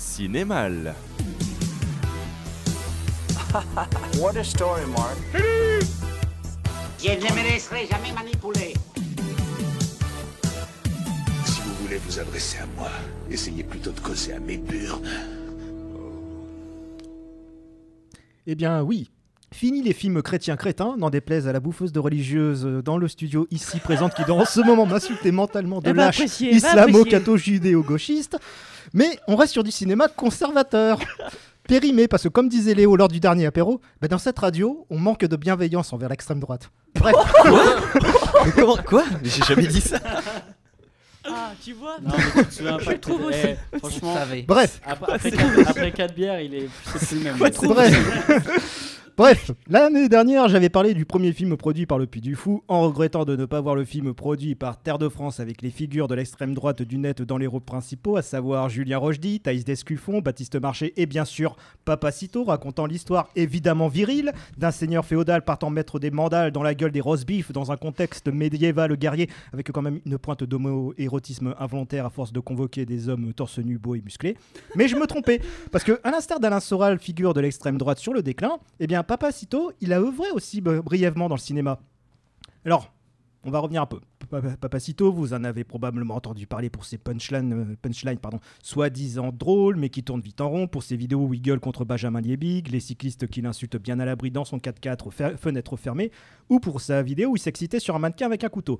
Cinémal. What a story, Mark. Je ne me laisserai jamais manipuler. Si vous voulez vous adresser à moi, essayez plutôt de causer à mes burnes. Eh bien oui. Fini les films chrétiens crétins, n'en déplaise à la bouffeuse de religieuse euh, dans le studio ici présente qui dans ce moment m'insultait mentalement de Elle va lâche apprécier. islamo-catho-judéo-gauchiste. Mais on reste sur du cinéma conservateur. Périmé, parce que comme disait Léo lors du dernier apéro, bah, dans cette radio, on manque de bienveillance envers l'extrême droite. Bref, Mais comment Quoi J'ai jamais dit ça. Ah, tu vois Non, mais tu trouve t'étais- eh, franchement, bref, après, après, quatre, après quatre bières, il est c'est plus le même. bref. Bref, l'année dernière, j'avais parlé du premier film produit par le Puy du Fou, en regrettant de ne pas voir le film produit par Terre de France avec les figures de l'extrême droite du net dans les rôles principaux, à savoir Julien Rochdy, Thaïs Descuffon, Baptiste Marché et bien sûr Papacito, racontant l'histoire évidemment virile d'un seigneur féodal partant mettre des mandales dans la gueule des roast beef dans un contexte médiéval guerrier avec quand même une pointe d'homo-érotisme involontaire à force de convoquer des hommes torse nu, beaux et musclés. Mais je me trompais, parce que à l'instar d'Alain Soral, figure de l'extrême droite sur le déclin, eh bien Papacito, il a œuvré aussi brièvement dans le cinéma. Alors, on va revenir un peu. Papa- Papacito, vous en avez probablement entendu parler pour ses punchlines, euh, punchlines pardon, soi-disant drôles, mais qui tournent vite en rond, pour ses vidéos où il gueule contre Benjamin Liebig, les cyclistes qu'il insulte bien à l'abri dans son 4x4 fe- fenêtre fermée, ou pour sa vidéo où il s'excitait sur un mannequin avec un couteau.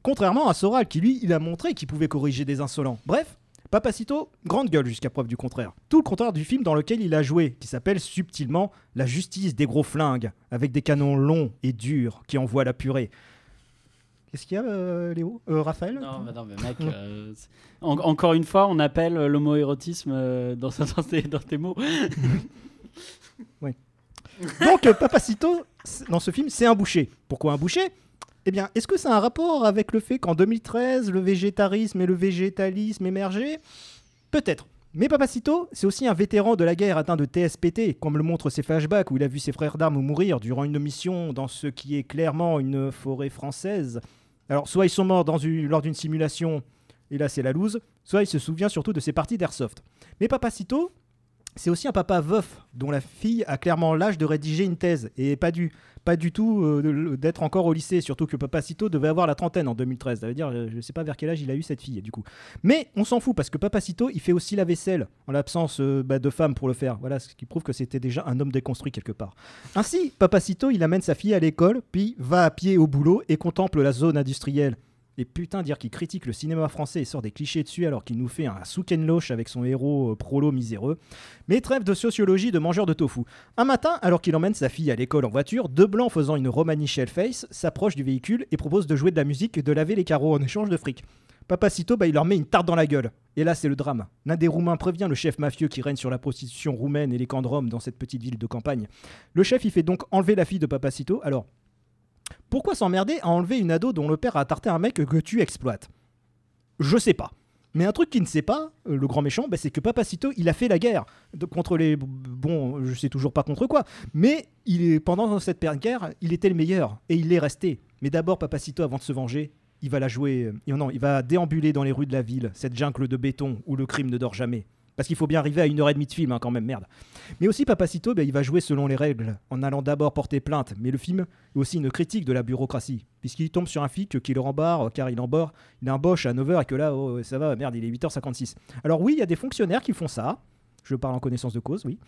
Contrairement à Soral, qui lui, il a montré qu'il pouvait corriger des insolents. Bref, Papacito, grande gueule jusqu'à preuve du contraire. Tout le contraire du film dans lequel il a joué, qui s'appelle subtilement La justice des gros flingues, avec des canons longs et durs qui envoient la purée. Qu'est-ce qu'il y a, euh, Léo? Euh, Raphaël? Non, mais non, mais mec, euh, en- encore une fois, on appelle l'homoérotisme dans, dans, tes, dans tes mots. Donc, euh, Papacito, dans ce film, c'est un boucher. Pourquoi un boucher? Eh bien, est-ce que ça a un rapport avec le fait qu'en 2013, le végétarisme et le végétalisme émergeaient? Peut-être. Mais Papacito, c'est aussi un vétéran de la guerre atteint de TSPT, comme le montrent ses flashbacks où il a vu ses frères d'armes mourir durant une mission dans ce qui est clairement une forêt française. Alors, soit ils sont morts lors d'une simulation, et là c'est la loose, soit il se souvient surtout de ses parties d'airsoft. Mais Papacito, c'est aussi un papa veuf dont la fille a clairement l'âge de rédiger une thèse et pas du, pas du tout euh, d'être encore au lycée, surtout que Papacito devait avoir la trentaine en 2013. Ça veut dire, euh, je sais pas vers quel âge il a eu cette fille du coup. Mais on s'en fout parce que Papacito, il fait aussi la vaisselle en l'absence euh, bah, de femme pour le faire. Voilà, ce qui prouve que c'était déjà un homme déconstruit quelque part. Ainsi, Papacito, il amène sa fille à l'école, puis va à pied au boulot et contemple la zone industrielle. Et putain, dire qu'il critique le cinéma français et sort des clichés dessus alors qu'il nous fait un Souken-Loche avec son héros euh, prolo miséreux. Mais trêve de sociologie de mangeur de tofu. Un matin, alors qu'il emmène sa fille à l'école en voiture, deux blancs faisant une Romani Shellface s'approchent du véhicule et proposent de jouer de la musique et de laver les carreaux en échange de fric. Papacito, bah, il leur met une tarte dans la gueule. Et là, c'est le drame. L'un des Roumains prévient le chef mafieux qui règne sur la prostitution roumaine et les camps de Rome dans cette petite ville de campagne. Le chef, il fait donc enlever la fille de Papacito. Alors, pourquoi s'emmerder à enlever une ado dont le père a tarté un mec que tu exploites? Je sais pas. Mais un truc qu'il ne sait pas, euh, le grand méchant, bah, c'est que Papacito, il a fait la guerre contre les. Bon, je sais toujours pas contre quoi, mais il est, pendant cette guerre, il était le meilleur et il est resté. Mais d'abord, Papacito, avant de se venger, il va la jouer. euh, non, il va déambuler dans les rues de la ville, cette jungle de béton où le crime ne dort jamais. Parce qu'il faut bien arriver à une heure et demie de film, hein, quand même, merde. Mais aussi, Papacito, bah, il va jouer selon les règles, en allant d'abord porter plainte. Mais le film est aussi une critique de la bureaucratie, puisqu'il tombe sur un flic qui le rembarre, car il embauche, il embauche à 9h et que là, oh, ça va, merde, il est 8h56. Alors oui, il y a des fonctionnaires qui font ça. Je parle en connaissance de cause, oui.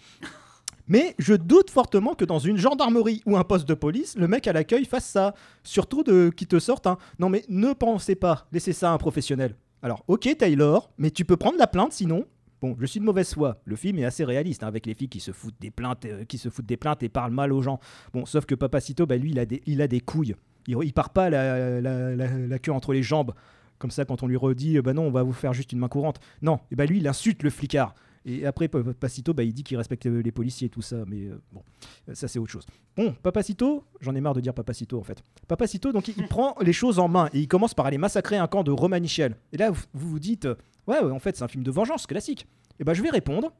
Mais je doute fortement que dans une gendarmerie ou un poste de police, le mec à l'accueil fasse ça. Surtout de qui te sorte un non mais ne pensez pas, laissez ça à un professionnel. Alors ok Taylor, mais tu peux prendre la plainte sinon. Bon, je suis de mauvaise foi. Le film est assez réaliste hein, avec les filles qui se foutent des plaintes, euh, qui se foutent des plaintes et parlent mal aux gens. Bon, sauf que Papacito, bah, lui, il a des, il a des couilles. Il, il part pas la, la- la- la queue entre les jambes. Comme ça, quand on lui redit, euh, bah non, on va vous faire juste une main courante. Non, et bah lui, il insulte le flicard. Et après, Papacito, bah, il dit qu'il respecte euh, les policiers et tout ça, mais euh, bon, ça c'est autre chose. Bon, Papacito, j'en ai marre de dire Papacito en fait. Papacito, donc il, il prend les choses en main et il commence par aller massacrer un camp de Romanichel. Et là, vous vous, dites, ouais, ouais, en fait, c'est un film de vengeance classique. Et bah, je vais répondre.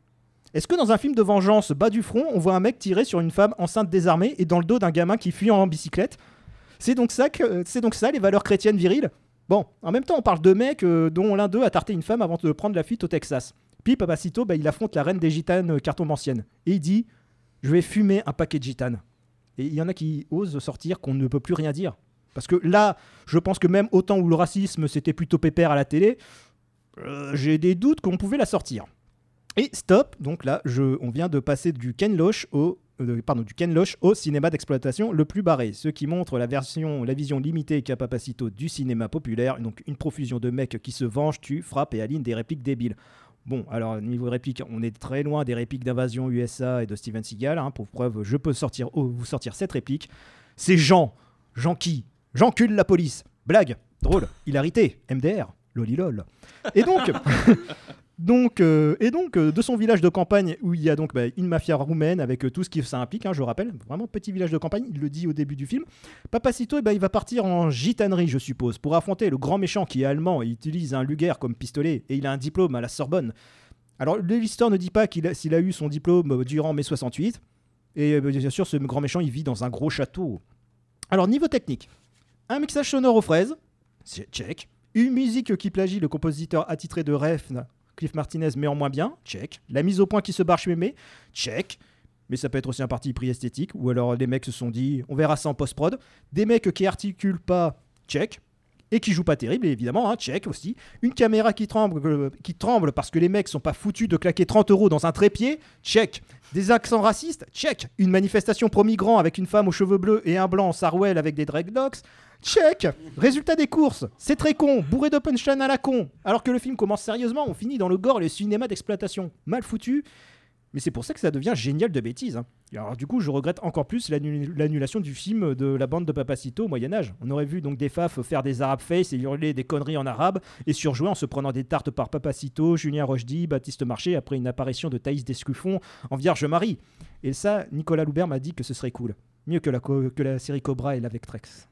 Est-ce que dans un film de vengeance bas du front, on voit un mec tirer sur une femme enceinte désarmée et dans le dos d'un gamin qui fuit en bicyclette? C'est donc ça donc ça les valeurs chrétiennes viriles? Bon, en même temps, on parle de mecs euh, dont l'un d'eux a tarté une femme avant de prendre la fuite au Texas. Puis Papacito, bah, il affronte la reine des gitanes euh, cartomanciennes. Et il dit Je vais fumer un paquet de gitanes. Et il y en a qui osent sortir qu'on ne peut plus rien dire. Parce que là, je pense que même au temps où le racisme c'était plutôt pépère à la télé, euh, j'ai des doutes qu'on pouvait la sortir. Et stop, donc là, on vient de passer du Ken Loach au, euh, du Ken Loach au cinéma d'exploitation le plus barré, ce qui montre la version, la vision limitée qu'a Papacito du cinéma populaire, donc une profusion de mecs qui se vengent, tuent, frappent et alignent des répliques débiles. Bon, alors niveau réplique, on est très loin des répliques d'invasion USA et de Steven Seagal. hein, pour preuve, je peux sortir, oh, vous sortir cette réplique. C'est Jean. Jean qui? J'encule la police. Blague. Drôle. Hilarité. MDR. Lolilol. Et donc, donc, euh, et donc euh, de son village de campagne où il y a donc bah, une mafia roumaine avec euh, tout ce que ça implique, hein, je rappelle, vraiment petit village de campagne, il le dit au début du film. Papacito, eh ben, il va partir en gitanerie, je suppose, pour affronter le grand méchant qui est allemand et utilise un Luger comme pistolet et il a un diplôme à la Sorbonne. Alors l'histoire ne dit pas qu'il s'il a eu son diplôme durant mai 68 et bien sûr ce grand méchant il vit dans un gros château. Alors niveau technique, un mixage sonore aux fraises, check. Une musique qui plagie le compositeur attitré de Refn, Cliff Martinez, mais en moins bien, check. La mise au point qui se barre chez Mémé, check. Mais ça peut être aussi un parti pris esthétique, ou alors les mecs se sont dit, on verra ça en post-prod. Des mecs qui articulent pas, check. Et qui jouent pas terrible, évidemment, hein, check aussi. Une caméra qui tremble, euh, parce que les mecs sont pas foutus de claquer 30 euros dans un trépied, check. Des accents racistes, check. Une manifestation pro-migrants avec une femme aux cheveux bleus et un blanc en sarouel avec des dreadlocks, check. Résultat des courses, c'est très con, bourré de punchline à la con. Alors que le film commence sérieusement, on finit dans le gore et le cinéma d'exploitation. Mal foutu. Mais c'est pour ça que ça devient génial de bêtises. hein. Alors du coup, je regrette encore plus l'annu- l'annulation du film de la bande de Papacito au Moyen Âge. On aurait vu donc des fafs faire des arab face et hurler des conneries en arabe et surjouer en se prenant des tartes par Papacito, Julien Rochdy, Baptiste Marché après une apparition de Thaïs Descuffon en Vierge Marie. Et ça, Nicolas Loubert m'a dit que ce serait cool. Mieux que la série Cobra et la Vectrex.